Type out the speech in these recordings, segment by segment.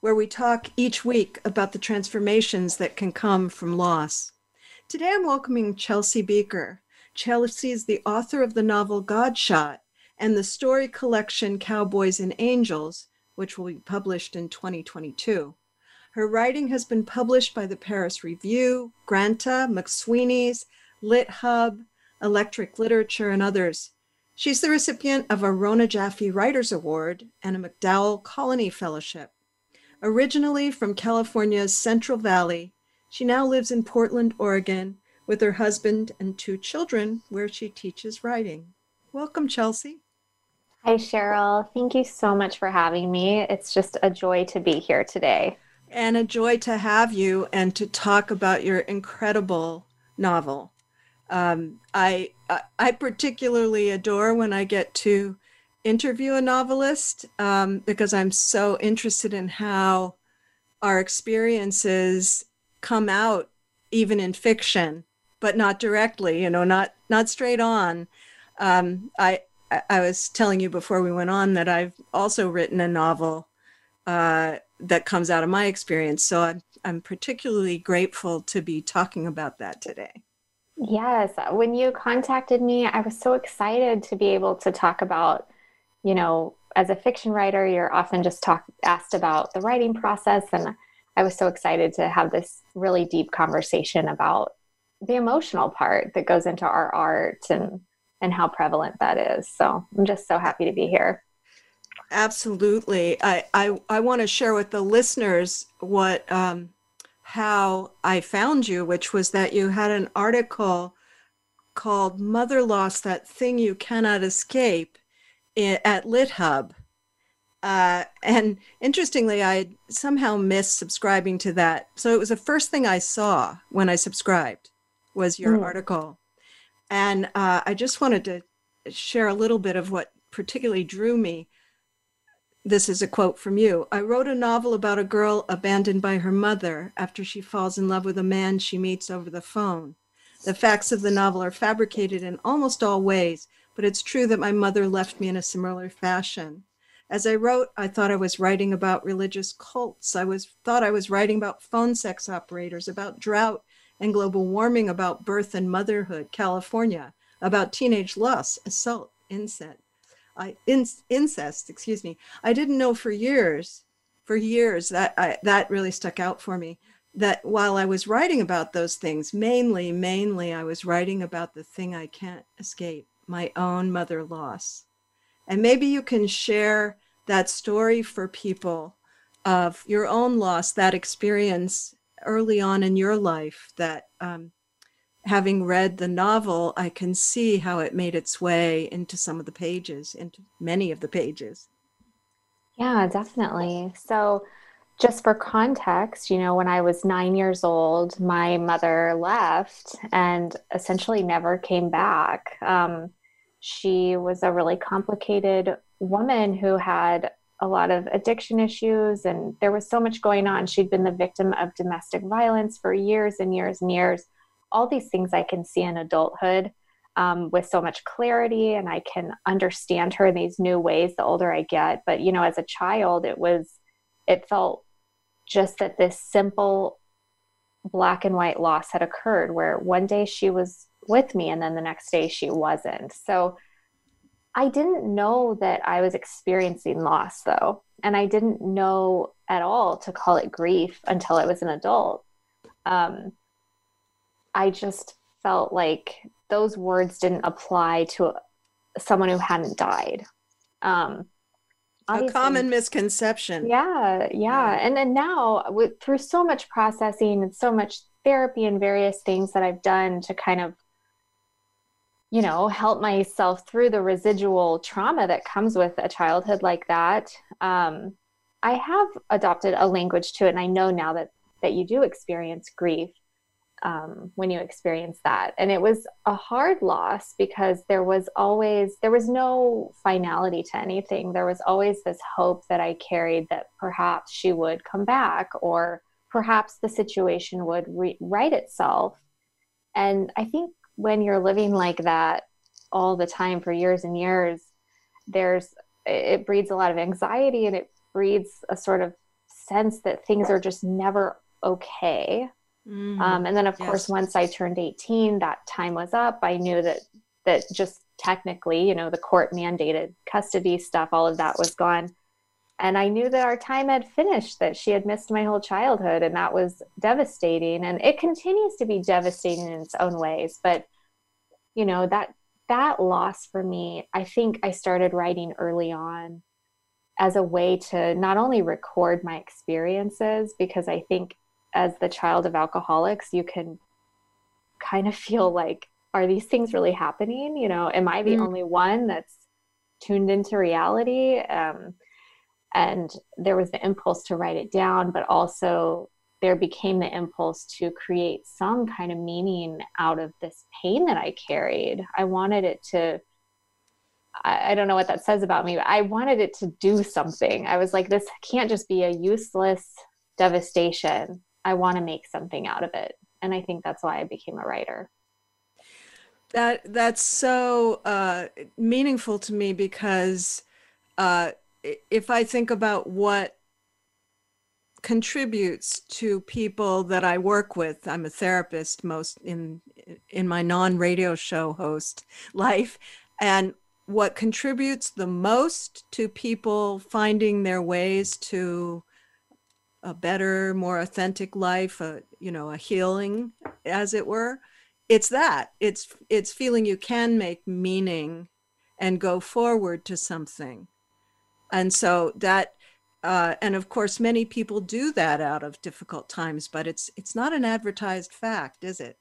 where we talk each week about the transformations that can come from loss. Today I'm welcoming Chelsea Bieker. Chelsea is the author of the novel Godshot and the story collection Cowboys and Angels, which will be published in 2022. Her writing has been published by the Paris Review, Granta, McSweeney's, Lit Hub, Electric Literature, and others. She's the recipient of a Rona Jaffe Writers Award and a MacDowell Colony Fellowship. Originally from California's Central Valley, she now lives in Portland, Oregon, with her husband and two children, where she teaches writing. Welcome, Chelsea. Hi, Cheryl. Thank you so much for having me. It's just a joy to be here today. And a joy to have you and to talk about your incredible novel. Um, I I particularly adore when I get to interview a novelist um, because I'm so interested in how our experiences come out even in fiction, but not directly. You know, not not straight on. Um, I I was telling you before we went on that I've also written a novel uh, that comes out of my experience. So I'm I'm particularly grateful to be talking about that today. Yes. When you contacted me, I was so excited to be able to talk about, you know, as a fiction writer, you're often just talk, asked about the writing process. And I was so excited to have this really deep conversation about the emotional part that goes into our art and, and how prevalent that is. So I'm just so happy to be here. Absolutely. I, I, I want to share with the listeners what um, how I found you, which was that you had an article called Mother Loss That Thing You Cannot Escape at LitHub. Uh, and interestingly, I somehow missed subscribing to that. So it was the first thing I saw when I subscribed was your mm. article. And uh, I just wanted to share a little bit of what particularly drew me this is a quote from you. I wrote a novel about a girl abandoned by her mother after she falls in love with a man she meets over the phone. The facts of the novel are fabricated in almost all ways, but it's true that my mother left me in a similar fashion. As I wrote, I thought I was writing about religious cults. I was thought I was writing about phone sex operators, about drought and global warming, about birth and motherhood, California, about teenage lust, assault, incest, I, in, incest, excuse me. I didn't know for years, for years that I, that really stuck out for me. That while I was writing about those things, mainly, mainly, I was writing about the thing I can't escape, my own mother loss. And maybe you can share that story for people of your own loss, that experience early on in your life that um, having read the novel, I can see how it made its way into some of the pages, into many of the pages. Yeah, definitely. So, just for context, you know, when I was nine years old, my mother left and essentially never came back. Um, she was a really complicated woman who had a lot of addiction issues, and there was so much going on. She'd been the victim of domestic violence for years and years and years all these things I can see in adulthood um, with so much clarity and I can understand her in these new ways the older I get. But, you know, as a child, it was, it felt just that this simple black and white loss had occurred where one day she was with me and then the next day she wasn't. So I didn't know that I was experiencing loss though. And I didn't know at all to call it grief until I was an adult. Um, I just felt like those words didn't apply to someone who hadn't died. Um, a common misconception. Yeah, yeah, and then now with through so much processing and so much therapy and various things that I've done to kind of you know help myself through the residual trauma that comes with a childhood like that um, I have adopted a language to it, and I know now that that you do experience grief um, when you experience that. And it was a hard loss because there was always there was no finality to anything. There was always this hope that I carried that perhaps she would come back, or perhaps the situation would re- right itself. And I think when you're living like that all the time for years and years, there's it breeds a lot of anxiety and it breeds a sort of sense that things are just never okay. Mm, um, and then, of yes. course, once I turned 18, that time was up. I knew that that just technically, you know, the court mandated custody stuff, all of that was gone. And I knew that our time had finished, that she had missed my whole childhood, and that was devastating. And it continues to be devastating in its own ways. But, you know, that that loss for me, I think I started writing early on as a way to not only record my experiences, because I think as the child of alcoholics, you can kind of feel like, are these things really happening? You know, am I the mm. only one that's tuned into reality? Um, and there was the impulse to write it down, but also there became the impulse to create some kind of meaning out of this pain that I carried. I wanted it to I, I don't know what that says about me, but I wanted it to do something. I was like, this can't just be a useless devastation. I want to make something out of it. And I think that's why I became a writer. That that's so uh, meaningful to me because uh, if I think about what contributes to people that I work with, I'm a therapist most in in my non-radio show host life, and what contributes the most to people finding their ways to a better more authentic life a you know a healing as it were it's that. It's it's feeling you can make meaning and go forward to something and so that uh, and of course many people do that out of difficult times but it's it's not an advertised fact is it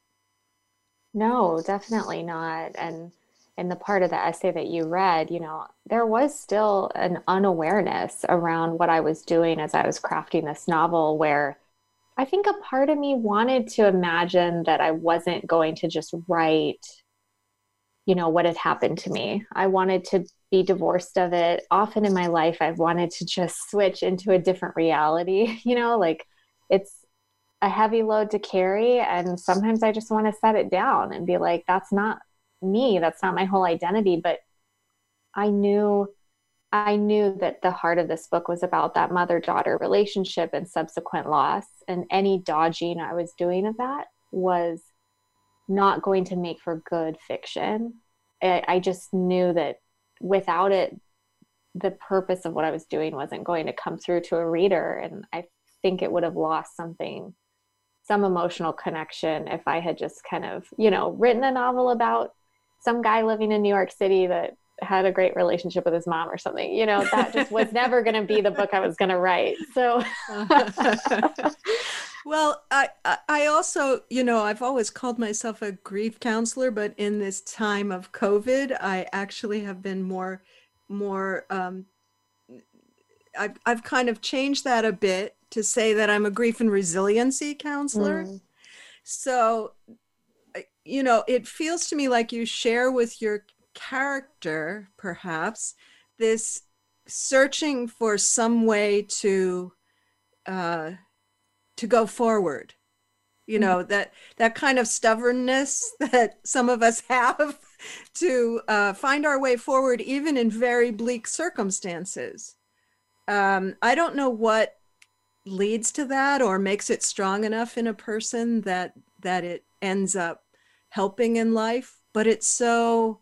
no definitely not and in the part of the essay that you read, you know, there was still an unawareness around what I was doing as I was crafting this novel, where I think a part of me wanted to imagine that I wasn't going to just write, you know, what had happened to me. I wanted to be divorced of it. Often in my life, I've wanted to just switch into a different reality, you know, like it's a heavy load to carry. And sometimes I just want to set it down and be like, that's not me that's not my whole identity but i knew i knew that the heart of this book was about that mother daughter relationship and subsequent loss and any dodging i was doing of that was not going to make for good fiction I, I just knew that without it the purpose of what i was doing wasn't going to come through to a reader and i think it would have lost something some emotional connection if I had just kind of, you know, written a novel about some guy living in New York City that had a great relationship with his mom or something. You know, that just was never going to be the book I was going to write. So Well, I I also, you know, I've always called myself a grief counselor, but in this time of COVID, I actually have been more more um I've I've kind of changed that a bit to say that I'm a grief and resiliency counselor. Mm. So you know, it feels to me like you share with your character, perhaps, this searching for some way to uh, to go forward. You know mm-hmm. that that kind of stubbornness that some of us have to uh, find our way forward, even in very bleak circumstances. Um, I don't know what leads to that or makes it strong enough in a person that that it ends up helping in life, but it's so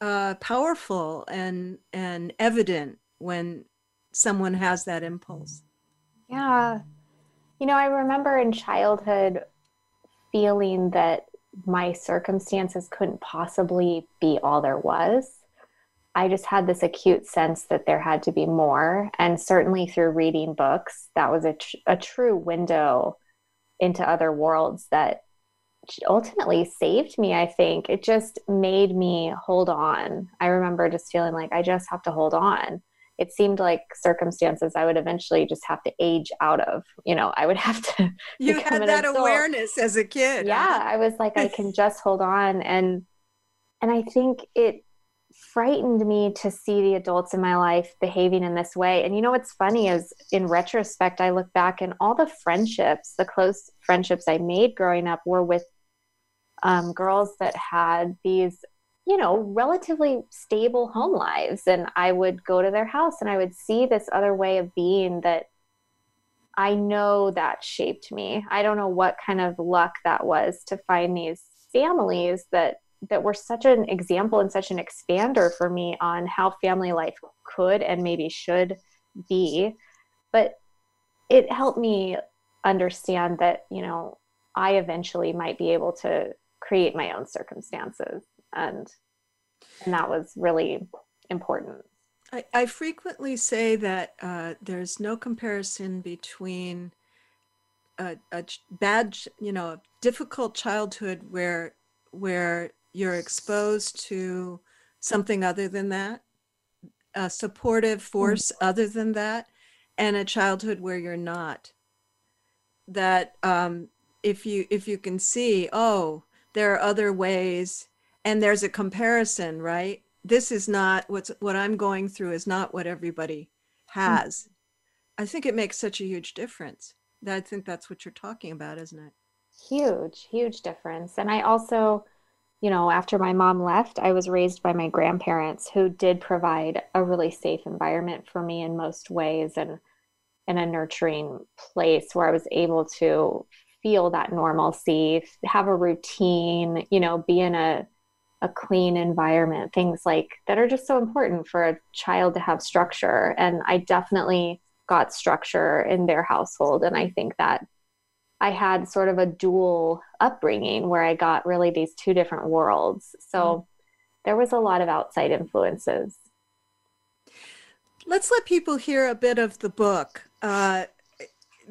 uh, powerful and and evident when someone has that impulse. Yeah. You know, I remember in childhood feeling that my circumstances couldn't possibly be all there was. I just had this acute sense that there had to be more. And certainly through reading books, that was a, tr- a true window into other worlds that ultimately saved me, I think. It just made me hold on. I remember just feeling like I just have to hold on. It seemed like circumstances I would eventually just have to age out of. You know, I would have to. You had that awareness as a kid. Yeah? I was like, I can just hold on, and and I think it frightened me to see the adults in my life behaving in this way. And you know what's funny is in retrospect, I look back and all the friendships, the close friendships I made growing up were with um, girls that had these you know, relatively stable home lives. And I would go to their house and I would see this other way of being that I know that shaped me. I don't know what kind of luck that was to find these families that that were such an example and such an expander for me on how family life could and maybe should be. But it helped me understand that, you know, I eventually might be able to create my own circumstances and and that was really important i, I frequently say that uh, there's no comparison between a, a bad you know difficult childhood where where you're exposed to something other than that a supportive force mm-hmm. other than that and a childhood where you're not that um, if you if you can see oh there are other ways and there's a comparison right? This is not what's what i'm going through is not what everybody has. Mm-hmm. i think it makes such a huge difference. That i think that's what you're talking about isn't it? Huge huge difference. And i also you know after my mom left i was raised by my grandparents who did provide a really safe environment for me in most ways and in a nurturing place where i was able to feel that normalcy have a routine you know be in a a clean environment, things like that are just so important for a child to have structure. And I definitely got structure in their household. And I think that I had sort of a dual upbringing where I got really these two different worlds. So mm. there was a lot of outside influences. Let's let people hear a bit of the book. Uh,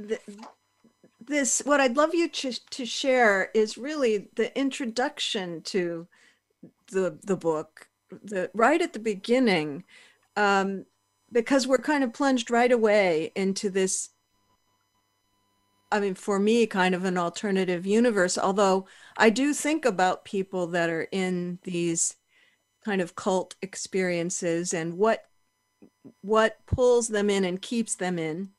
th- this, what I'd love you to, to share is really the introduction to the the book the right at the beginning um, because we're kind of plunged right away into this I mean, for me, kind of an alternative universe. Although I do think about people that are in these kind of cult experiences and what what pulls them in and keeps them in.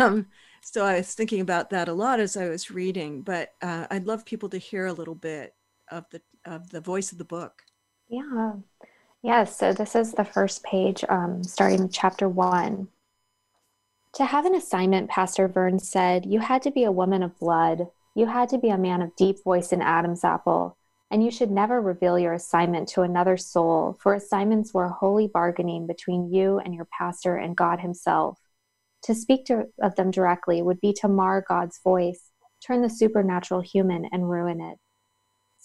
Um, so I was thinking about that a lot as I was reading. But uh, I'd love people to hear a little bit of the of the voice of the book. Yeah. Yeah. So this is the first page, um, starting chapter one. To have an assignment, Pastor Vern said, you had to be a woman of blood. You had to be a man of deep voice in Adam's apple. And you should never reveal your assignment to another soul, for assignments were holy bargaining between you and your pastor and God Himself. To speak to, of them directly would be to mar God's voice, turn the supernatural human, and ruin it.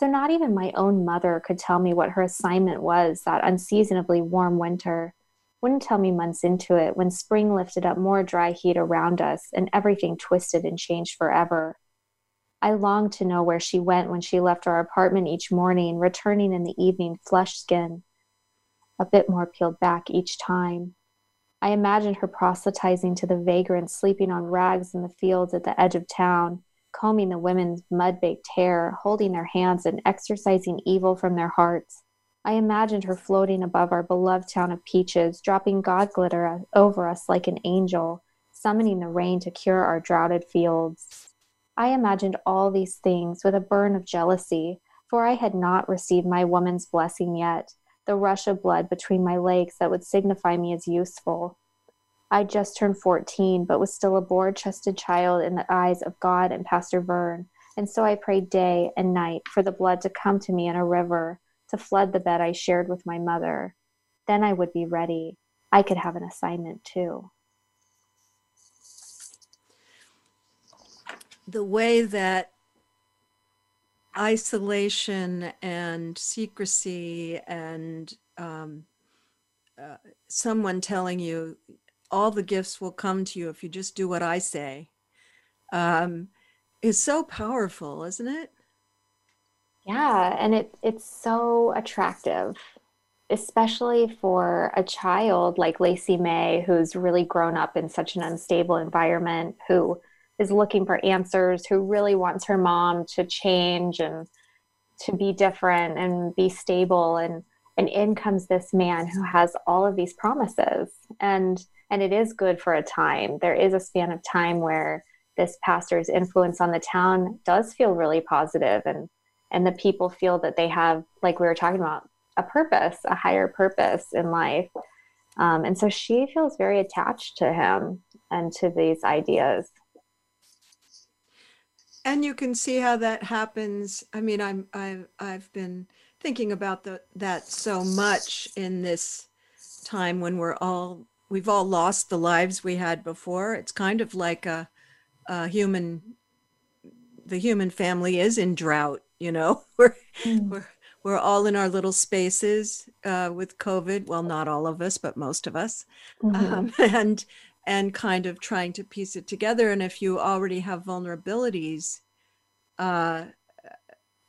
So, not even my own mother could tell me what her assignment was that unseasonably warm winter. Wouldn't tell me months into it when spring lifted up more dry heat around us and everything twisted and changed forever. I longed to know where she went when she left our apartment each morning, returning in the evening flushed skin, a bit more peeled back each time. I imagined her proselytizing to the vagrants sleeping on rags in the fields at the edge of town combing the women's mud baked hair, holding their hands, and exorcising evil from their hearts. I imagined her floating above our beloved town of Peaches, dropping God glitter over us like an angel, summoning the rain to cure our droughted fields. I imagined all these things with a burn of jealousy, for I had not received my woman's blessing yet, the rush of blood between my legs that would signify me as useful. I just turned 14, but was still a board chested child in the eyes of God and Pastor Vern. And so I prayed day and night for the blood to come to me in a river to flood the bed I shared with my mother. Then I would be ready. I could have an assignment too. The way that isolation and secrecy and um, uh, someone telling you all the gifts will come to you if you just do what I say, um, is so powerful, isn't it? Yeah, and it it's so attractive. especially for a child like Lacey May, who's really grown up in such an unstable environment, who is looking for answers, who really wants her mom to change and to be different and be stable and and in comes this man who has all of these promises and and it is good for a time. There is a span of time where this pastor's influence on the town does feel really positive and and the people feel that they have like we were talking about a purpose a higher purpose in life. Um, and so she feels very attached to him and to these ideas. And you can see how that happens. I mean i'm i've, I've been thinking about the, that so much in this time when we're all we've all lost the lives we had before it's kind of like a, a human the human family is in drought you know we're mm. we're we're all in our little spaces uh, with covid well not all of us but most of us mm-hmm. um, and and kind of trying to piece it together and if you already have vulnerabilities uh,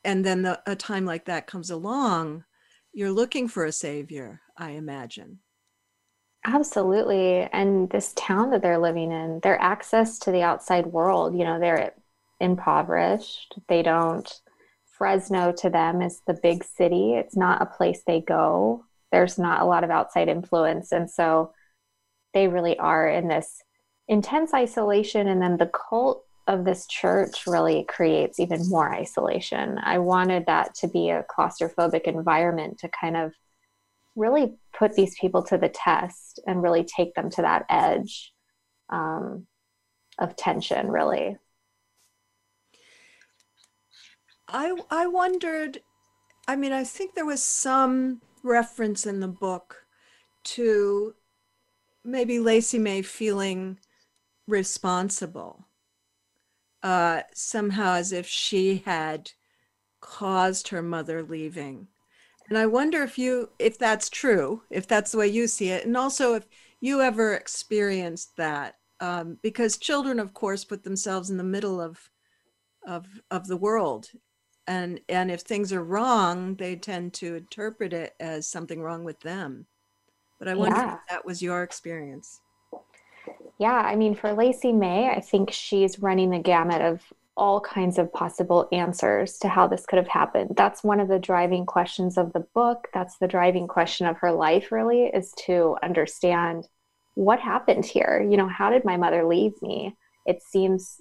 and then the, a time like that comes along, you're looking for a savior, I imagine. Absolutely. And this town that they're living in, their access to the outside world, you know, they're impoverished. They don't, Fresno to them is the big city. It's not a place they go. There's not a lot of outside influence. And so they really are in this intense isolation. And then the cult of this church really creates even more isolation. I wanted that to be a claustrophobic environment to kind of really put these people to the test and really take them to that edge um, of tension, really. I, I wondered, I mean, I think there was some reference in the book to maybe Lacey May feeling responsible uh, somehow as if she had caused her mother leaving. And I wonder if you, if that's true, if that's the way you see it, and also if you ever experienced that, um, because children, of course, put themselves in the middle of, of, of the world, and and if things are wrong, they tend to interpret it as something wrong with them. But I wonder yeah. if that was your experience. Yeah, I mean, for Lacey May, I think she's running the gamut of all kinds of possible answers to how this could have happened. That's one of the driving questions of the book. That's the driving question of her life, really, is to understand what happened here. You know, how did my mother leave me? It seems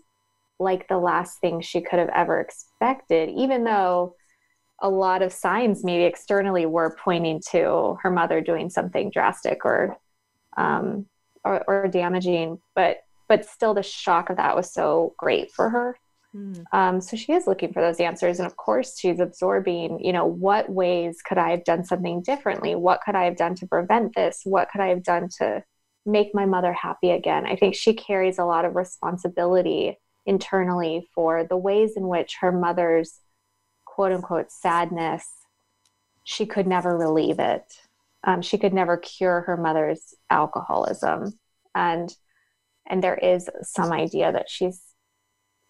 like the last thing she could have ever expected, even though a lot of signs, maybe externally, were pointing to her mother doing something drastic or um, or, or damaging, but but still the shock of that was so great for her. Mm. Um, so she is looking for those answers. And of course, she's absorbing, you know, what ways could I have done something differently? What could I have done to prevent this? What could I have done to make my mother happy again? I think she carries a lot of responsibility internally for the ways in which her mother's quote unquote sadness, she could never relieve it um, she could never cure her mother's alcoholism and and there is some idea that she's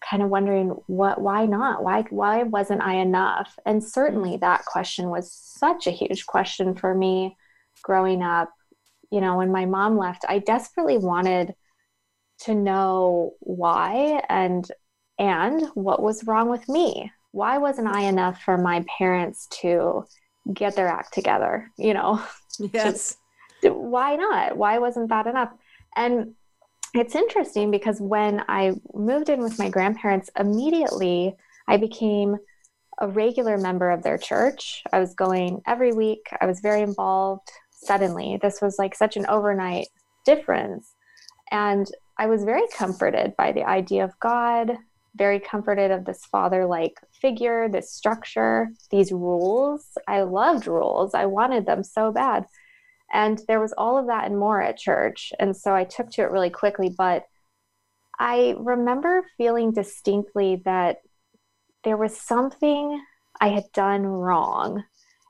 kind of wondering what why not why why wasn't i enough and certainly mm. that question was such a huge question for me growing up you know when my mom left i desperately wanted to know why and and what was wrong with me why wasn't i enough for my parents to get their act together you know Yes. why not? Why wasn't that enough? And it's interesting because when I moved in with my grandparents, immediately I became a regular member of their church. I was going every week, I was very involved. Suddenly, this was like such an overnight difference. And I was very comforted by the idea of God, very comforted of this father like figure, this structure, these rules. I loved rules. I wanted them so bad. And there was all of that and more at church. And so I took to it really quickly. But I remember feeling distinctly that there was something I had done wrong.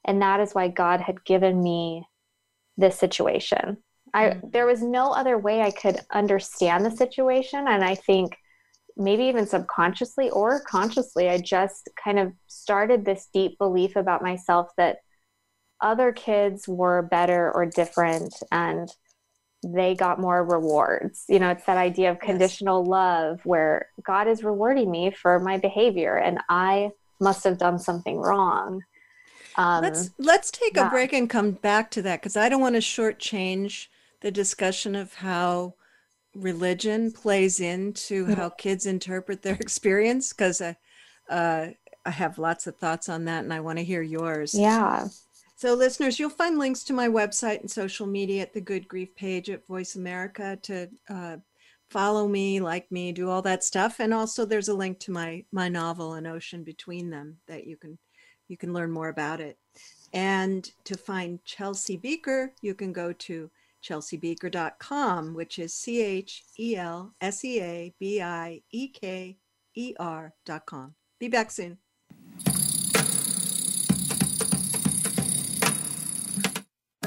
And that is why God had given me this situation. I, mm-hmm. there was no other way I could understand the situation. And I think maybe even subconsciously or consciously, I just kind of started this deep belief about myself that other kids were better or different and they got more rewards. You know, it's that idea of conditional yes. love where God is rewarding me for my behavior and I must have done something wrong. Um, let's let's take yeah. a break and come back to that because I don't want to shortchange the discussion of how religion plays into mm-hmm. how kids interpret their experience because I, uh, I have lots of thoughts on that and I want to hear yours. Yeah. So, listeners, you'll find links to my website and social media at the Good Grief page at Voice America to uh, follow me, like me, do all that stuff. And also, there's a link to my my novel, An Ocean Between Them, that you can you can learn more about it. And to find Chelsea Bieker, you can go to chelseabieker.com, which is C H E L S E A B I E K E R.com. Be back soon.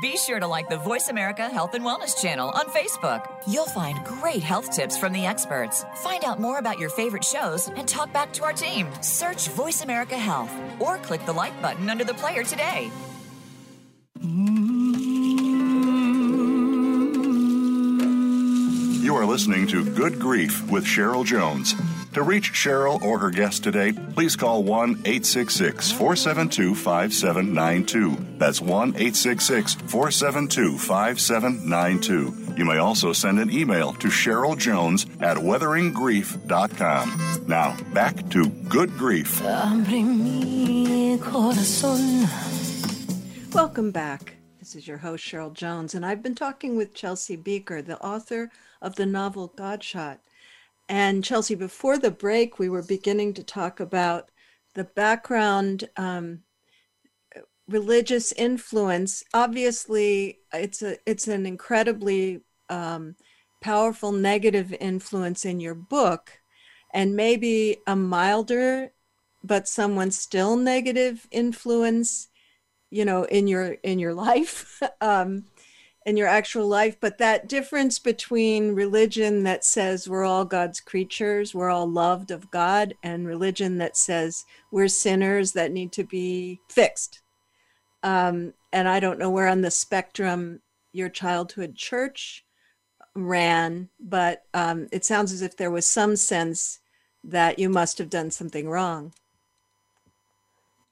Be sure to like the Voice America Health and Wellness channel on Facebook. You'll find great health tips from the experts. Find out more about your favorite shows and talk back to our team. Search Voice America Health or click the like button under the player today. You are listening to Good Grief with Cheryl Jones. To reach Cheryl or her guest today, please call 1 866 472 5792. That's 1 866 472 5792. You may also send an email to Cheryl Jones at weatheringgrief.com. Now, back to Good Grief. Welcome back. This is your host, Cheryl Jones, and I've been talking with Chelsea Bieker, the author of the novel Godshot. And Chelsea, before the break, we were beginning to talk about the background um, religious influence. Obviously, it's a it's an incredibly um, powerful negative influence in your book, and maybe a milder, but someone still negative influence, you know, in your in your life. um, in your actual life, but that difference between religion that says we're all God's creatures, we're all loved of God, and religion that says we're sinners that need to be fixed. Um, and I don't know where on the spectrum your childhood church ran, but um, it sounds as if there was some sense that you must have done something wrong.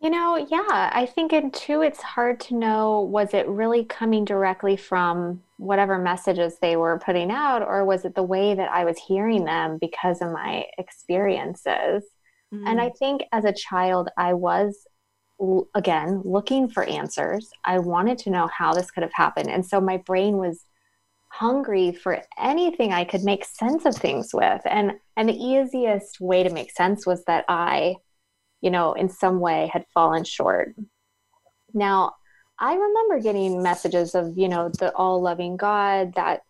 You know, yeah, I think in two, it's hard to know was it really coming directly from whatever messages they were putting out, or was it the way that I was hearing them because of my experiences? Mm-hmm. And I mm. think as a child, I was, again, looking for answers. I wanted to know how this could have happened. And so my brain was hungry for anything I could make sense of things with. And, and the easiest way to make sense was that I, you know, in some way had fallen short. Now, I remember getting messages of, you know, the all loving God, that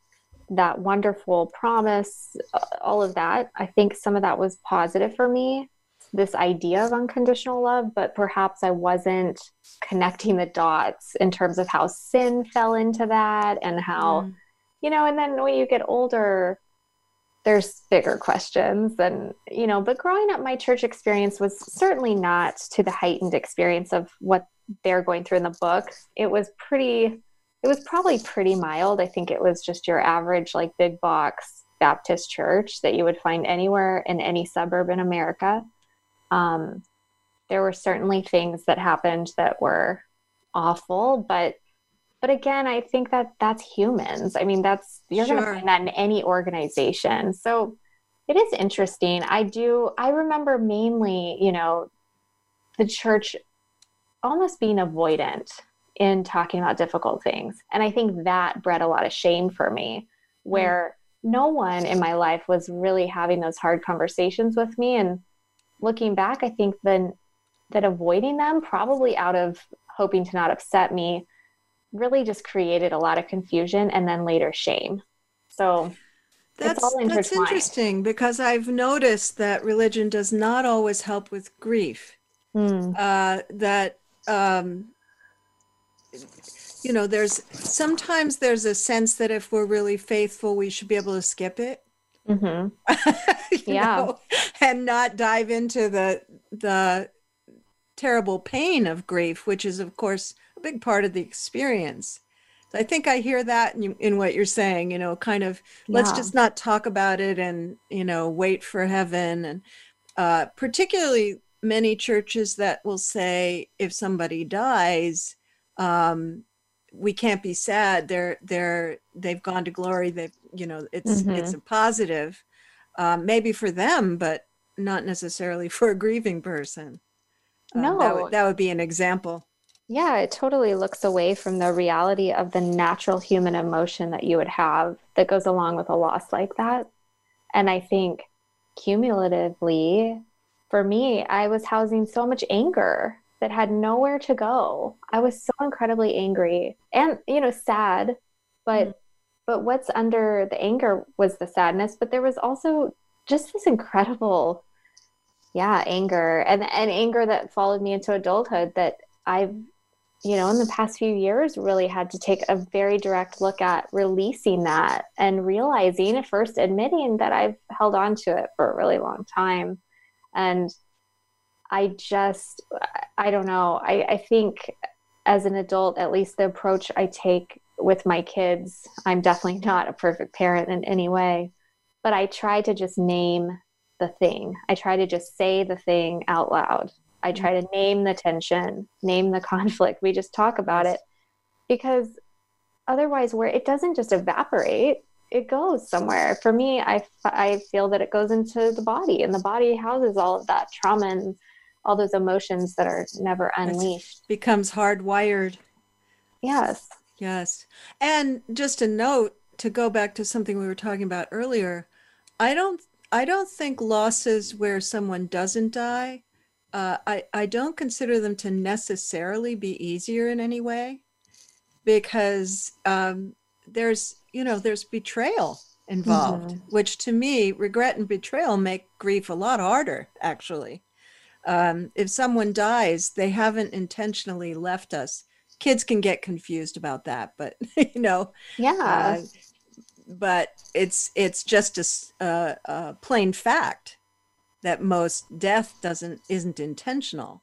that wonderful promise, all of that. I think some of that was positive for me, this idea of unconditional love, but perhaps I wasn't connecting the dots in terms of how sin fell into that and how, mm. you know, and then when you get older, there's bigger questions and you know but growing up my church experience was certainly not to the heightened experience of what they're going through in the book. It was pretty it was probably pretty mild. I think it was just your average like big box baptist church that you would find anywhere in any suburb in america. Um, there were certainly things that happened that were awful but but again i think that that's humans i mean that's you're sure. going to find that in any organization so it is interesting i do i remember mainly you know the church almost being avoidant in talking about difficult things. And I think that bred a lot of shame for me, where mm. no one in my life was really having those hard conversations with me. And looking back, I think then that avoiding them, probably out of hoping to not upset me, really just created a lot of confusion and then later shame. So that's, that's interesting because I've noticed that religion does not always help with grief. Mm. Uh, that um, you know, there's sometimes there's a sense that if we're really faithful, we should be able to skip it. Mm-hmm. yeah, know, and not dive into the the terrible pain of grief, which is, of course, big part of the experience. I think I hear that in, in what you're saying, you know, kind of yeah. let's just not talk about it and, you know, wait for heaven. And uh, particularly many churches that will say if somebody dies, um, we can't be sad. They're, they're, they've gone to glory. They've, you know, it's, mm-hmm. it's a positive, um, maybe for them, but not necessarily for a grieving person. Um, no, that would, that would be an example. Yeah, it totally looks away from the reality of the natural human emotion that you would have that goes along with a loss like that. And I think cumulatively, for me, I was housing so much anger that had nowhere to go. I was so incredibly angry and, you know, sad, but mm-hmm. but what's under the anger was the sadness, but there was also just this incredible yeah, anger and and anger that followed me into adulthood that I've you know, in the past few years, really had to take a very direct look at releasing that and realizing, first admitting that I've held on to it for a really long time. And I just, I don't know, I, I think as an adult, at least the approach I take with my kids, I'm definitely not a perfect parent in any way, but I try to just name the thing. I try to just say the thing out loud I try to name the tension, name the conflict. We just talk about it because otherwise, where it doesn't just evaporate, it goes somewhere. For me, I, I feel that it goes into the body, and the body houses all of that trauma and all those emotions that are never unleashed. It becomes hardwired. Yes. Yes. And just a note to go back to something we were talking about earlier, I don't I don't think losses where someone doesn't die uh, I, I don't consider them to necessarily be easier in any way because um, there's you know there's betrayal involved mm-hmm. which to me regret and betrayal make grief a lot harder actually. Um, if someone dies they haven't intentionally left us. Kids can get confused about that but you know yeah. uh, but it's it's just a, a, a plain fact that most death doesn't isn't intentional.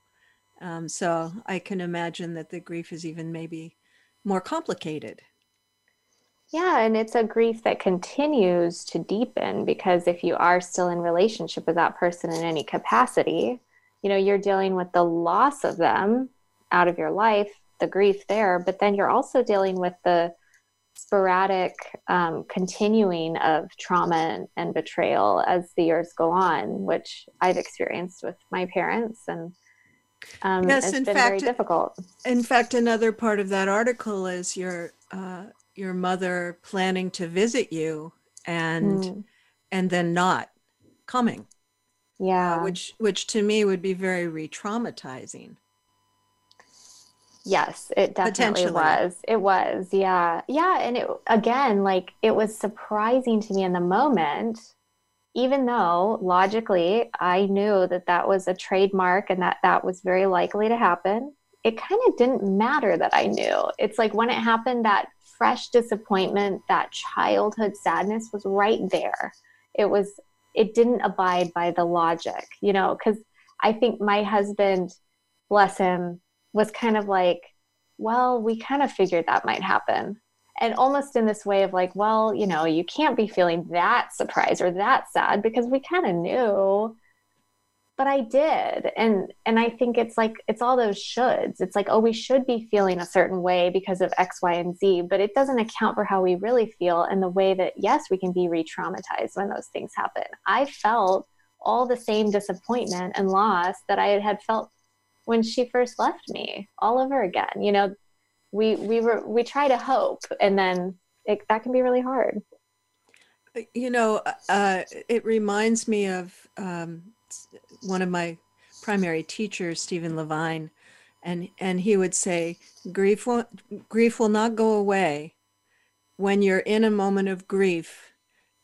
Um, so I can imagine that the grief is even maybe more complicated. Yeah, and it's a grief that continues to deepen because if you are still in relationship with that person in any capacity, you know, you're dealing with the loss of them out of your life, the grief there, but then you're also dealing with the sporadic um, continuing of trauma and, betrayal as the years go on, which I've experienced with my parents, and um, yes, it's in been fact, very difficult. In fact, another part of that article is your uh, your mother planning to visit you and mm. and then not coming. Yeah, uh, which which to me would be very re-traumatizing. Yes, it definitely was. It was. Yeah. Yeah. And it, again, like it was surprising to me in the moment, even though logically I knew that that was a trademark and that that was very likely to happen. It kind of didn't matter that I knew. It's like when it happened, that fresh disappointment, that childhood sadness was right there. It was, it didn't abide by the logic, you know, because I think my husband, bless him, was kind of like, well, we kind of figured that might happen. And almost in this way of like, well, you know, you can't be feeling that surprised or that sad because we kind of knew. But I did. And and I think it's like it's all those shoulds. It's like, oh, we should be feeling a certain way because of X, Y, and Z, but it doesn't account for how we really feel and the way that yes, we can be re-traumatized when those things happen. I felt all the same disappointment and loss that I had felt when she first left me all over again. You know, we we were we try to hope and then it, that can be really hard you know uh, it reminds me of um, one of my primary teachers stephen levine and and he would say grief will, grief will not go away when you're in a moment of grief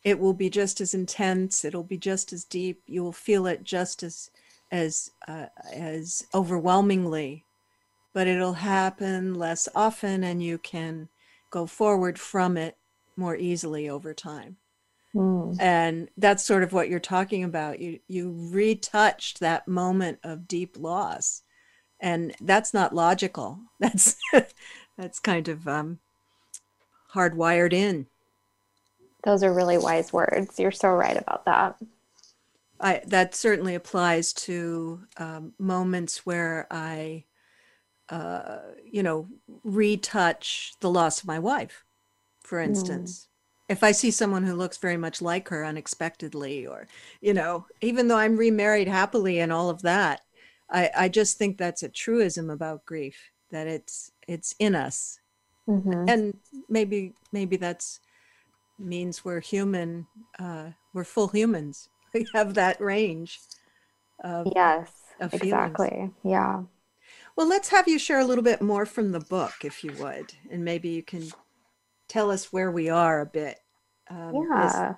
it will be just as intense it'll be just as deep you will feel it just as as uh, as overwhelmingly but it'll happen less often and you can go forward from it more easily over time. Mm. and that's sort of what you're talking about. You you retouched that moment of deep loss. And that's not logical. That's that's kind of um, hardwired in. Those are really wise words. You're so right about that I, that certainly applies to um, moments where I, uh, you know, retouch the loss of my wife, for hmm. instance. Mm. If I see someone who looks very much like her unexpectedly, or, you know, even though I'm remarried happily and all of that, I, I just think that's a truism about grief that it's it's in us, mm-hmm. and maybe maybe that's means we're human, uh, we're full humans. We have that range. Of, yes, of exactly. Yeah. Well, let's have you share a little bit more from the book, if you would, and maybe you can tell us where we are a bit. Um, yeah. Is,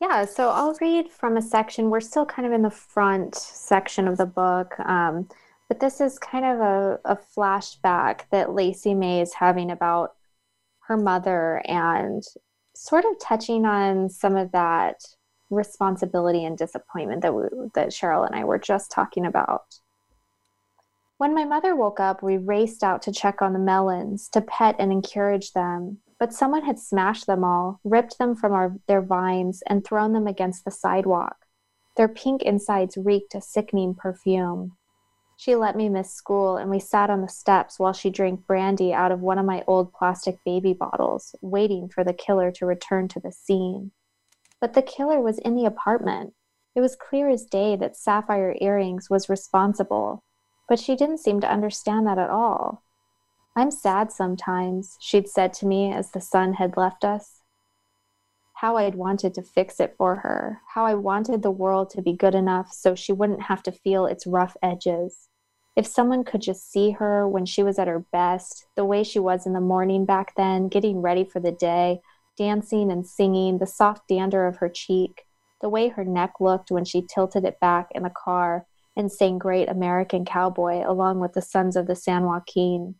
yeah, so I'll read from a section. We're still kind of in the front section of the book, um, but this is kind of a, a flashback that Lacey May is having about her mother and sort of touching on some of that responsibility and disappointment that we, that Cheryl and I were just talking about. When my mother woke up, we raced out to check on the melons, to pet and encourage them, but someone had smashed them all, ripped them from our, their vines, and thrown them against the sidewalk. Their pink insides reeked a sickening perfume. She let me miss school, and we sat on the steps while she drank brandy out of one of my old plastic baby bottles, waiting for the killer to return to the scene. But the killer was in the apartment. It was clear as day that Sapphire Earrings was responsible, but she didn't seem to understand that at all. I'm sad sometimes, she'd said to me as the sun had left us. How I'd wanted to fix it for her, how I wanted the world to be good enough so she wouldn't have to feel its rough edges. If someone could just see her when she was at her best, the way she was in the morning back then, getting ready for the day, dancing and singing, the soft dander of her cheek, the way her neck looked when she tilted it back in the car and sang Great American Cowboy along with the Sons of the San Joaquin.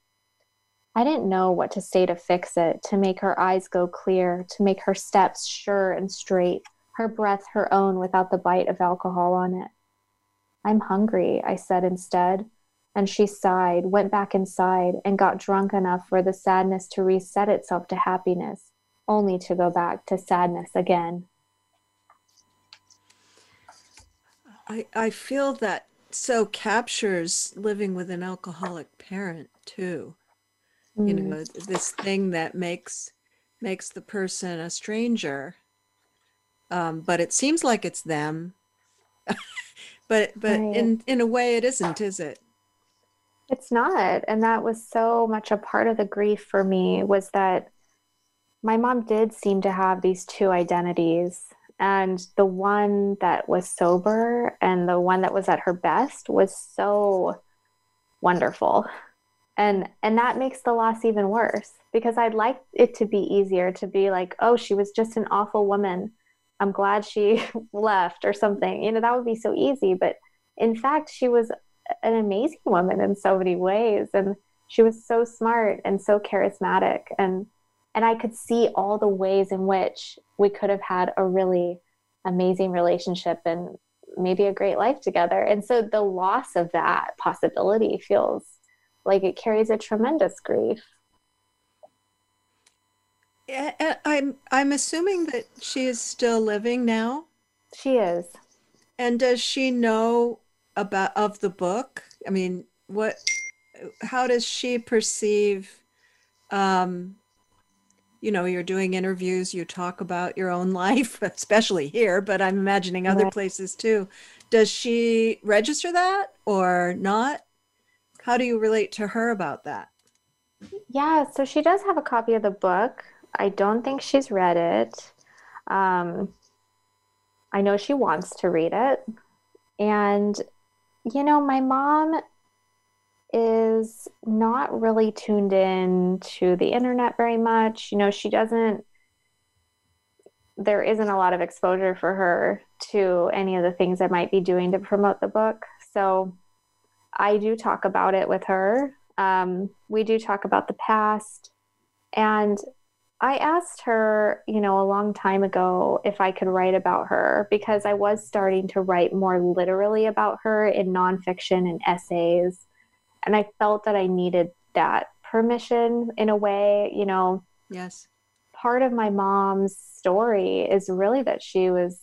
I didn't know what to say to fix it, to make her eyes go clear, to make her steps sure and straight, her breath her own without the bite of alcohol on it. I'm hungry, I said instead, and she sighed, went back inside, and got drunk enough for the sadness to reset itself to happiness, only to go back to sadness again. I, I feel that so captures living with an alcoholic parent too mm. you know this thing that makes makes the person a stranger um, but it seems like it's them but but right. in in a way it isn't is it it's not and that was so much a part of the grief for me was that my mom did seem to have these two identities and the one that was sober and the one that was at her best was so wonderful. And and that makes the loss even worse because i'd like it to be easier to be like oh she was just an awful woman. I'm glad she left or something. You know that would be so easy but in fact she was an amazing woman in so many ways and she was so smart and so charismatic and and i could see all the ways in which we could have had a really amazing relationship and maybe a great life together and so the loss of that possibility feels like it carries a tremendous grief. Yeah, I'm I'm assuming that she is still living now. She is. And does she know about of the book? I mean, what how does she perceive um you know, you're doing interviews, you talk about your own life, especially here, but I'm imagining other places too. Does she register that or not? How do you relate to her about that? Yeah, so she does have a copy of the book. I don't think she's read it. Um, I know she wants to read it. And, you know, my mom is not really tuned in to the internet very much. You know, she doesn't, there isn't a lot of exposure for her to any of the things I might be doing to promote the book. So I do talk about it with her. Um, we do talk about the past. And I asked her, you know, a long time ago if I could write about her because I was starting to write more literally about her in nonfiction and essays. And I felt that I needed that permission in a way, you know. Yes. Part of my mom's story is really that she was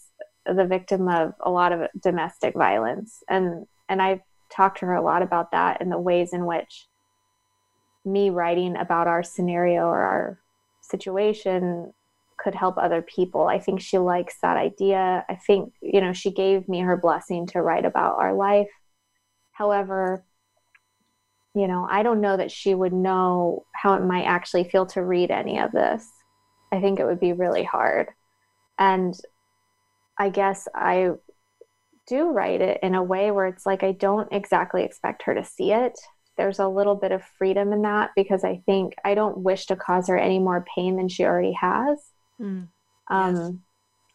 the victim of a lot of domestic violence. And and I've talked to her a lot about that and the ways in which me writing about our scenario or our situation could help other people. I think she likes that idea. I think, you know, she gave me her blessing to write about our life. However, you know, I don't know that she would know how it might actually feel to read any of this. I think it would be really hard. And I guess I do write it in a way where it's like I don't exactly expect her to see it there's a little bit of freedom in that because I think I don't wish to cause her any more pain than she already has. Mm. Um, yes.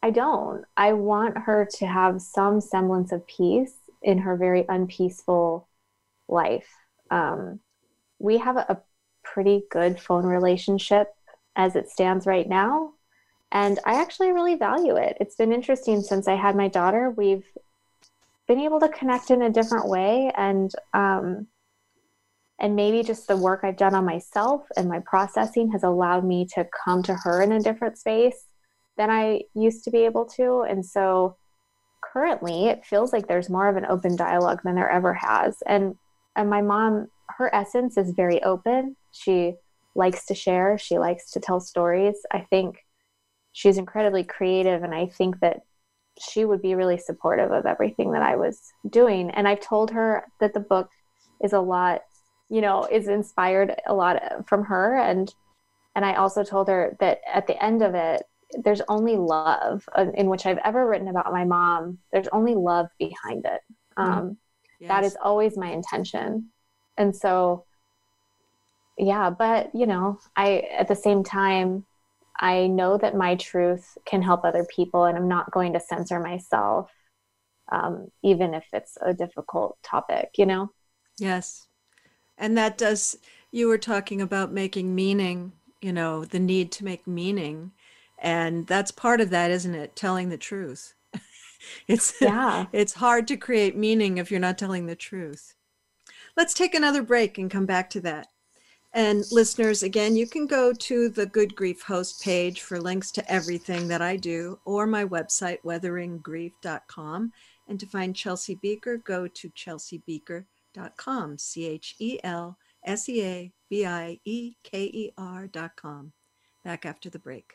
I don't. I want her to have some semblance of peace in her very unpeaceful life. Um, we have a, pretty good phone relationship as it stands right now. And I actually really value it. It's been interesting since I had my daughter. We've been able to connect in a different way. And um, and maybe just the work I've done on myself and my processing has allowed me to come to her in a different space than I used to be able to. And so currently it feels like there's more of an open dialogue than there ever has. And and my mom, her essence is very open. She likes to share, she likes to tell stories. I think she's incredibly creative and I think that she would be really supportive of everything that I was doing. And I've told her that the book is a lot you know, is inspired a lot from her. And and I also told her that at the end of it, there's only love uh, in which I've ever written about my mom. There's only love behind it. Mm-hmm. Um, yes. That is always my intention. And so, yeah, but you know, I at the same time, I know that my truth can help other people, and I'm not going to censor myself, um, even if it's a difficult topic. You know. Yes, and that does you were talking about making meaning you know the need to make meaning and that's part of that isn't it telling the truth it's yeah it's hard to create meaning if you're not telling the truth let's take another break and come back to that and listeners again you can go to the good grief host page for links to everything that i do or my website weatheringgrief.com and to find chelsea bieker go to chelseabieker.com com. C H E L S E A B I E K E R dot com. Back after the break.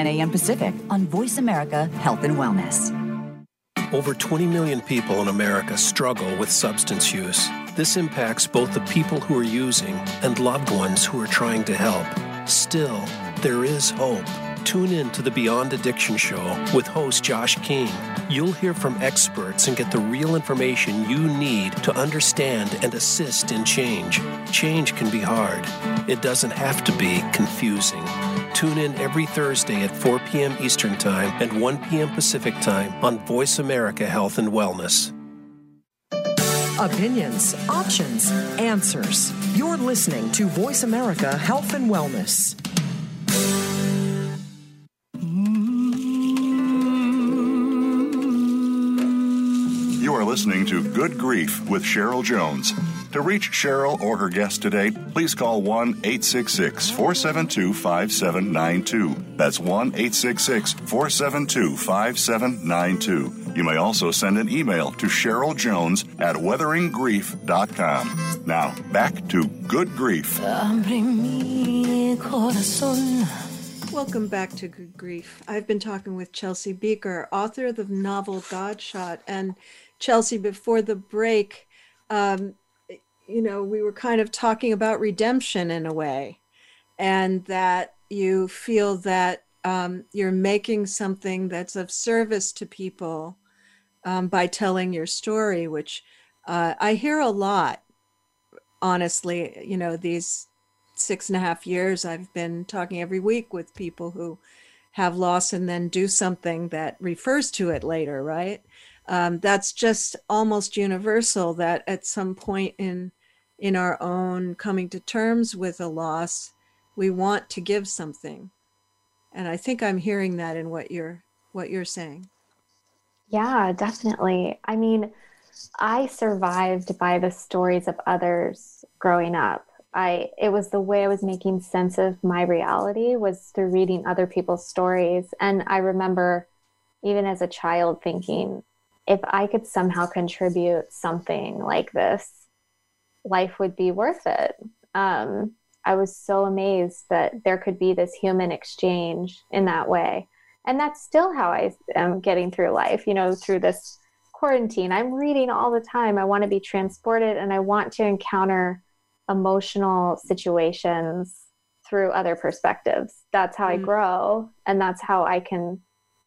a.m. Pacific on Voice America Health and Wellness. Over 20 million people in America struggle with substance use. This impacts both the people who are using and loved ones who are trying to help. Still, there is hope. Tune in to the Beyond Addiction Show with host Josh King. You'll hear from experts and get the real information you need to understand and assist in change. Change can be hard, it doesn't have to be confusing. Tune in every Thursday at 4 p.m. Eastern Time and 1 p.m. Pacific Time on Voice America Health and Wellness. Opinions, options, answers. You're listening to Voice America Health and Wellness. Listening to Good Grief with Cheryl Jones. To reach Cheryl or her guest today, please call 1 866 472 5792. That's 1 866 472 5792. You may also send an email to Cheryl Jones at weatheringgrief.com. Now, back to Good Grief. Welcome back to Good Grief. I've been talking with Chelsea Bieker, author of the novel Godshot. And Chelsea, before the break, um, you know, we were kind of talking about redemption in a way, and that you feel that um, you're making something that's of service to people um, by telling your story, which uh, I hear a lot, honestly, you know, these six and a half years, I've been talking every week with people who have loss and then do something that refers to it later, right? Um, that's just almost universal that at some point in in our own coming to terms with a loss, we want to give something. And I think I'm hearing that in what you're what you're saying. Yeah, definitely. I mean, I survived by the stories of others growing up. I it was the way I was making sense of my reality was through reading other people's stories. And I remember even as a child thinking, if I could somehow contribute something like this, life would be worth it. Um, I was so amazed that there could be this human exchange in that way. And that's still how I am getting through life, you know, through this quarantine. I'm reading all the time. I want to be transported and I want to encounter emotional situations through other perspectives. That's how mm-hmm. I grow and that's how I can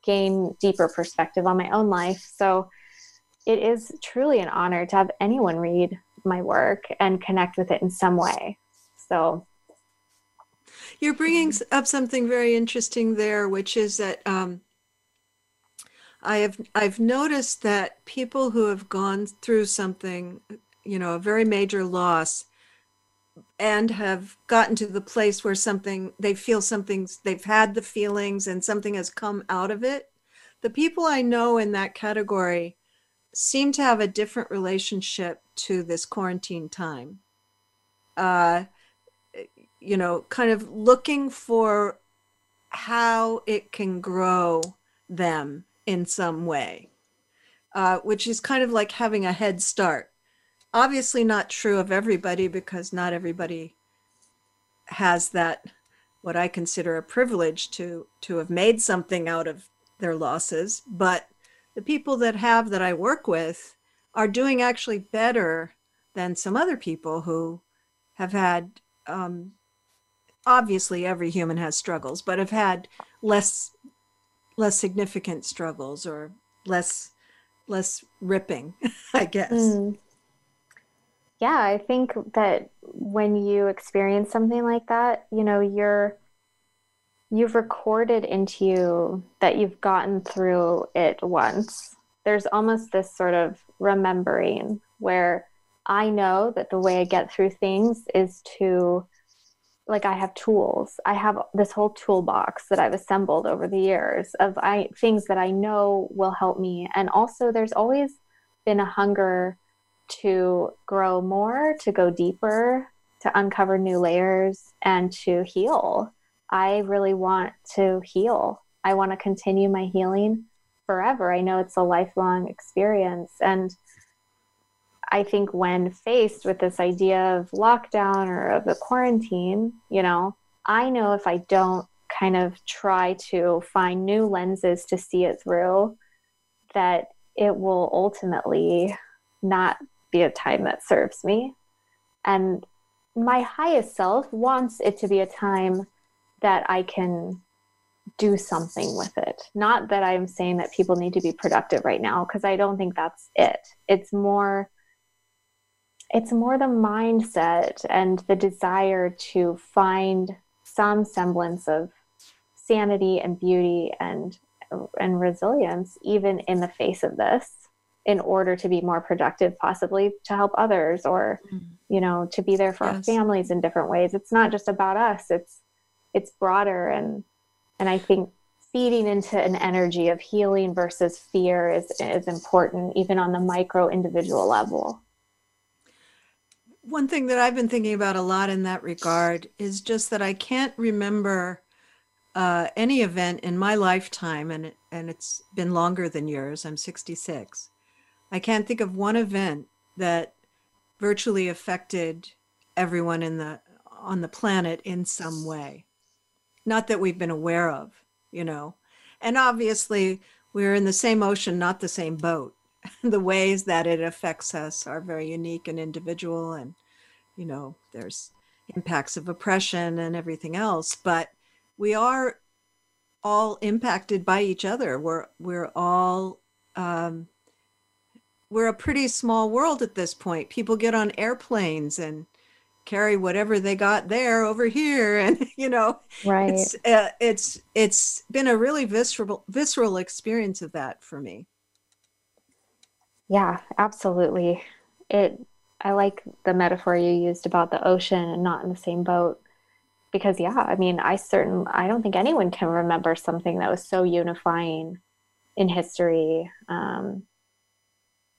gain deeper perspective on my own life. So it is truly an honor to have anyone read my work and connect with it in some way. So you're bringing up something very interesting there, which is that um, I have I've noticed that people who have gone through something, you know, a very major loss, and have gotten to the place where something they feel something they've had the feelings and something has come out of it. The people I know in that category seem to have a different relationship to this quarantine time. Uh, you know, kind of looking for how it can grow them in some way, uh, which is kind of like having a head start. Obviously, not true of everybody because not everybody has that what I consider a privilege to to have made something out of their losses, but the people that have that I work with are doing actually better than some other people who have had um, obviously every human has struggles but have had less less significant struggles or less less ripping i guess mm. Yeah i think that when you experience something like that you know you're you've recorded into you that you've gotten through it once. There's almost this sort of remembering where I know that the way I get through things is to like I have tools. I have this whole toolbox that I've assembled over the years of I things that I know will help me. And also there's always been a hunger to grow more, to go deeper, to uncover new layers and to heal. I really want to heal. I want to continue my healing forever. I know it's a lifelong experience. And I think when faced with this idea of lockdown or of the quarantine, you know, I know if I don't kind of try to find new lenses to see it through, that it will ultimately not be a time that serves me. And my highest self wants it to be a time that I can do something with it. Not that I'm saying that people need to be productive right now because I don't think that's it. It's more it's more the mindset and the desire to find some semblance of sanity and beauty and and resilience even in the face of this in order to be more productive possibly to help others or mm. you know to be there for yes. our families in different ways it's not just about us it's it's broader and and I think feeding into an energy of healing versus fear is is important even on the micro individual level. One thing that I've been thinking about a lot in that regard is just that I can't remember uh, any event in my lifetime, and and it's been longer than yours. I'm 66. I can't think of one event that virtually affected everyone in the on the planet in some way. Not that we've been aware of, you know. And obviously, we're in the same ocean, not the same boat. the ways that it affects us are very unique and individual and you know, there's impacts of oppression and everything else, but we are all impacted by each other. We're we're all um, we're a pretty small world at this point. People get on airplanes and carry whatever they got there over here, and you know, right? It's uh, it's it's been a really visceral visceral experience of that for me. Yeah, absolutely. It. I like the metaphor you used about the ocean and not in the same boat because yeah i mean i certain i don't think anyone can remember something that was so unifying in history um,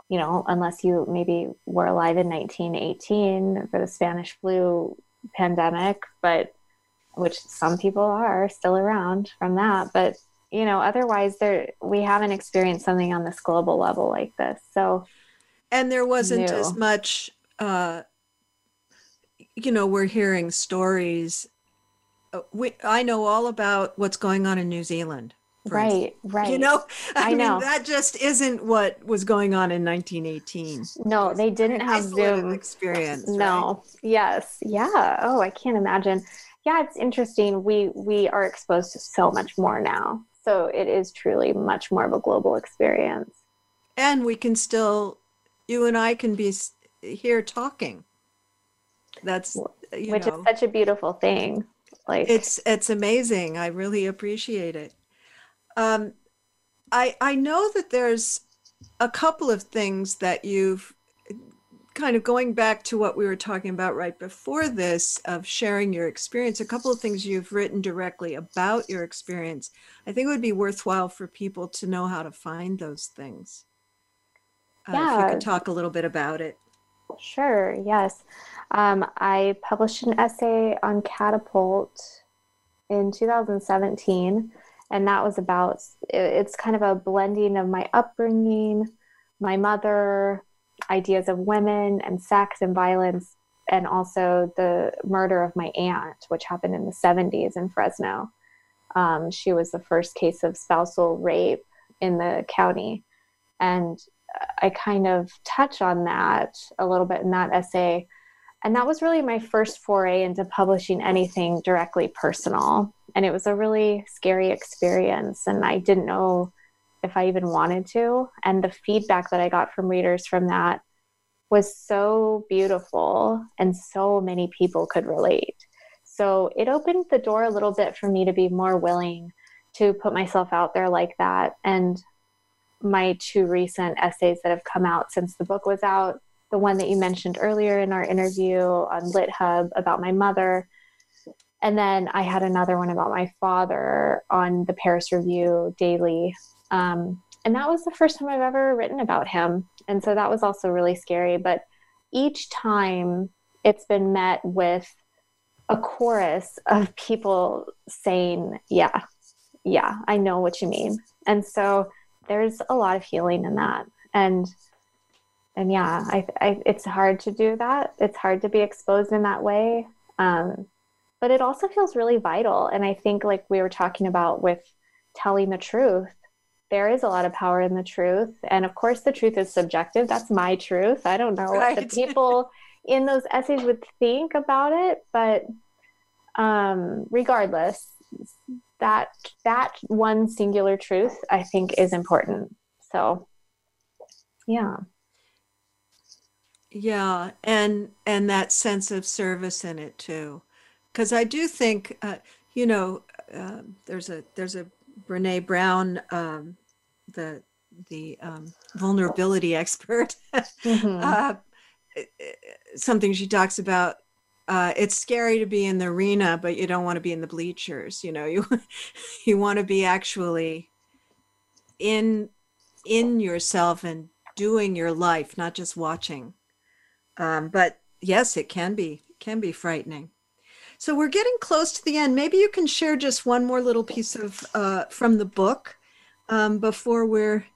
you know unless you maybe were alive in 1918 for the spanish flu pandemic but which some people are still around from that but you know otherwise there we haven't experienced something on this global level like this so and there wasn't new. as much uh you know we're hearing stories uh, we I know all about what's going on in New Zealand. Right, right. You know, I, I mean, know. that just isn't what was going on in 1918. No, they didn't have Zoom experience. No. Right? Yes. Yeah. Oh, I can't imagine. Yeah, it's interesting. We we are exposed to so much more now. So it is truly much more of a global experience. And we can still you and I can be here talking. That's which know. is such a beautiful thing like it's it's amazing i really appreciate it um i i know that there's a couple of things that you've kind of going back to what we were talking about right before this of sharing your experience a couple of things you've written directly about your experience i think it would be worthwhile for people to know how to find those things uh, yeah. if you could talk a little bit about it Sure, yes. Um, I published an essay on Catapult in 2017, and that was about it's kind of a blending of my upbringing, my mother, ideas of women and sex and violence, and also the murder of my aunt, which happened in the 70s in Fresno. Um, she was the first case of spousal rape in the county. And I kind of touch on that a little bit in that essay. And that was really my first foray into publishing anything directly personal. And it was a really scary experience. And I didn't know if I even wanted to. And the feedback that I got from readers from that was so beautiful, and so many people could relate. So it opened the door a little bit for me to be more willing to put myself out there like that. And my two recent essays that have come out since the book was out. The one that you mentioned earlier in our interview on LitHub about my mother. And then I had another one about my father on the Paris Review Daily. Um, and that was the first time I've ever written about him. And so that was also really scary. But each time it's been met with a chorus of people saying, Yeah, yeah, I know what you mean. And so there's a lot of healing in that and and yeah I, I it's hard to do that it's hard to be exposed in that way um, but it also feels really vital. And i think like we were talking about with telling the truth there is a lot of power in the truth. And of course the truth is subjective. That's my truth. I don't know right. what the people in those essays would think about it but um, regardless that that one singular truth i think is important. So yeah. Yeah. And and that sense of service in it too because i do think uh, you know uh, there's a there's a brene brown um, the the um, vulnerability expert mm-hmm. uh, something she talks about uh, it's scary to be in the arena, but you don't want to be in the bleachers. You know, you you want to be actually in in yourself and doing your life, not just watching. Um, but yes, it can be can be frightening. So we're getting close to the end. Maybe you can share just one more little piece of uh, from the book um, before we're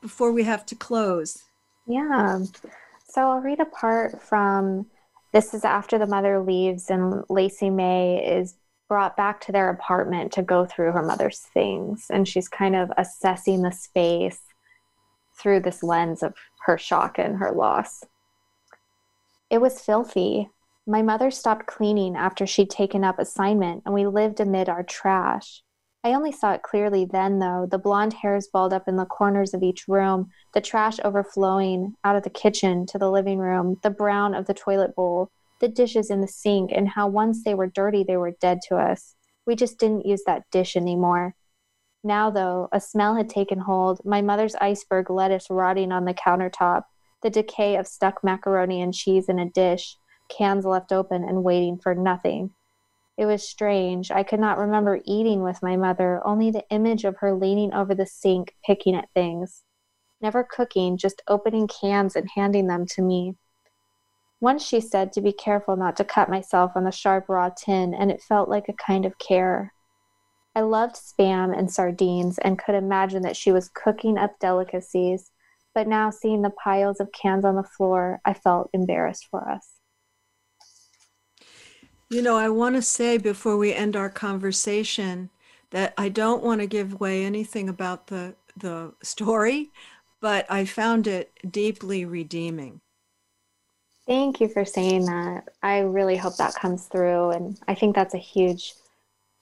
before we have to close. Yeah. So I'll read a part from this is after the mother leaves and Lacey May is brought back to their apartment to go through her mother's things and she's kind of assessing the space through this lens of her shock and her loss. It was filthy. My mother stopped cleaning after she'd taken up assignment and we lived amid our trash. I only saw it clearly then, though the blonde hairs balled up in the corners of each room, the trash overflowing out of the kitchen to the living room, the brown of the toilet bowl, the dishes in the sink, and how once they were dirty, they were dead to us. We just didn't use that dish anymore. Now, though, a smell had taken hold, my mother's iceberg lettuce rotting on the countertop, the decay of stuck macaroni and cheese in a dish, cans left open and waiting for nothing. It was strange. I could not remember eating with my mother, only the image of her leaning over the sink, picking at things. Never cooking, just opening cans and handing them to me. Once she said to be careful not to cut myself on the sharp raw tin, and it felt like a kind of care. I loved spam and sardines and could imagine that she was cooking up delicacies, but now seeing the piles of cans on the floor, I felt embarrassed for us. You know, I want to say before we end our conversation that I don't want to give away anything about the the story, but I found it deeply redeeming. Thank you for saying that. I really hope that comes through and I think that's a huge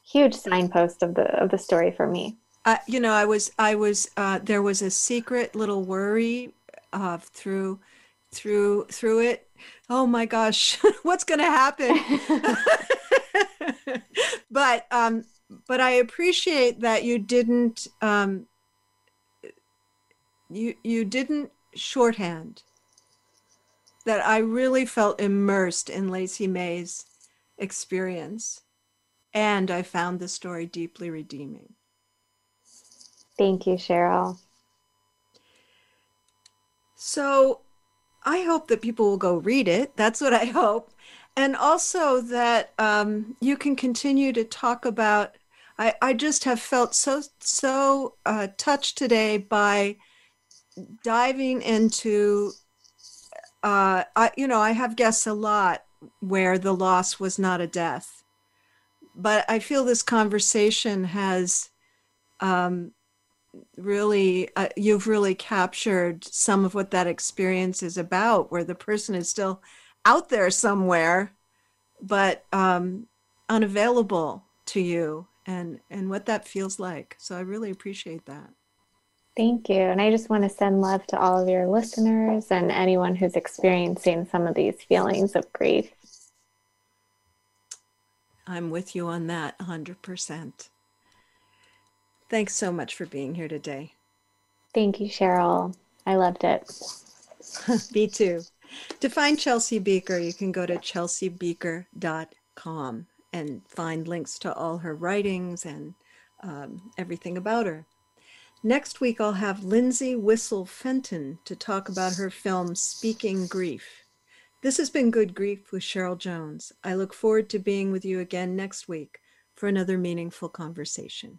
huge signpost of the of the story for me. Uh, you know, I was I was uh, there was a secret little worry uh, through through through it oh my gosh what's going to happen? But um but i appreciate that you didn't um you you didn't shorthand that i really felt immersed in lacey may's experience and i found the story deeply redeeming. Thank you cheryl. So I hope that people will go read it. That's what I hope. And also that um, you can continue to talk about. I, I just have felt so, so uh, touched today by diving into, uh, I, you know, I have guests a lot where the loss was not a death. But I feel this conversation has um, really uh, you've really captured some of what that experience is about where the person is still out there somewhere but um, unavailable to you and and what that feels like. So i really appreciate that. Thank you. And i just want to send love to all of your listeners and anyone who's experiencing some of these feelings of grief. I'm with you on that 100% Thanks so much for being here today. Thank you, Cheryl. I loved it. Me too. To find Chelsea Bieker, you can go to chelseabieker.com and find links to all her writings and um, everything about her. Next week, I'll have Lindsay Whistle Fenton to talk about her film Speaking Grief. This has been Good Grief with Cheryl Jones. I look forward to being with you again next week for another meaningful conversation.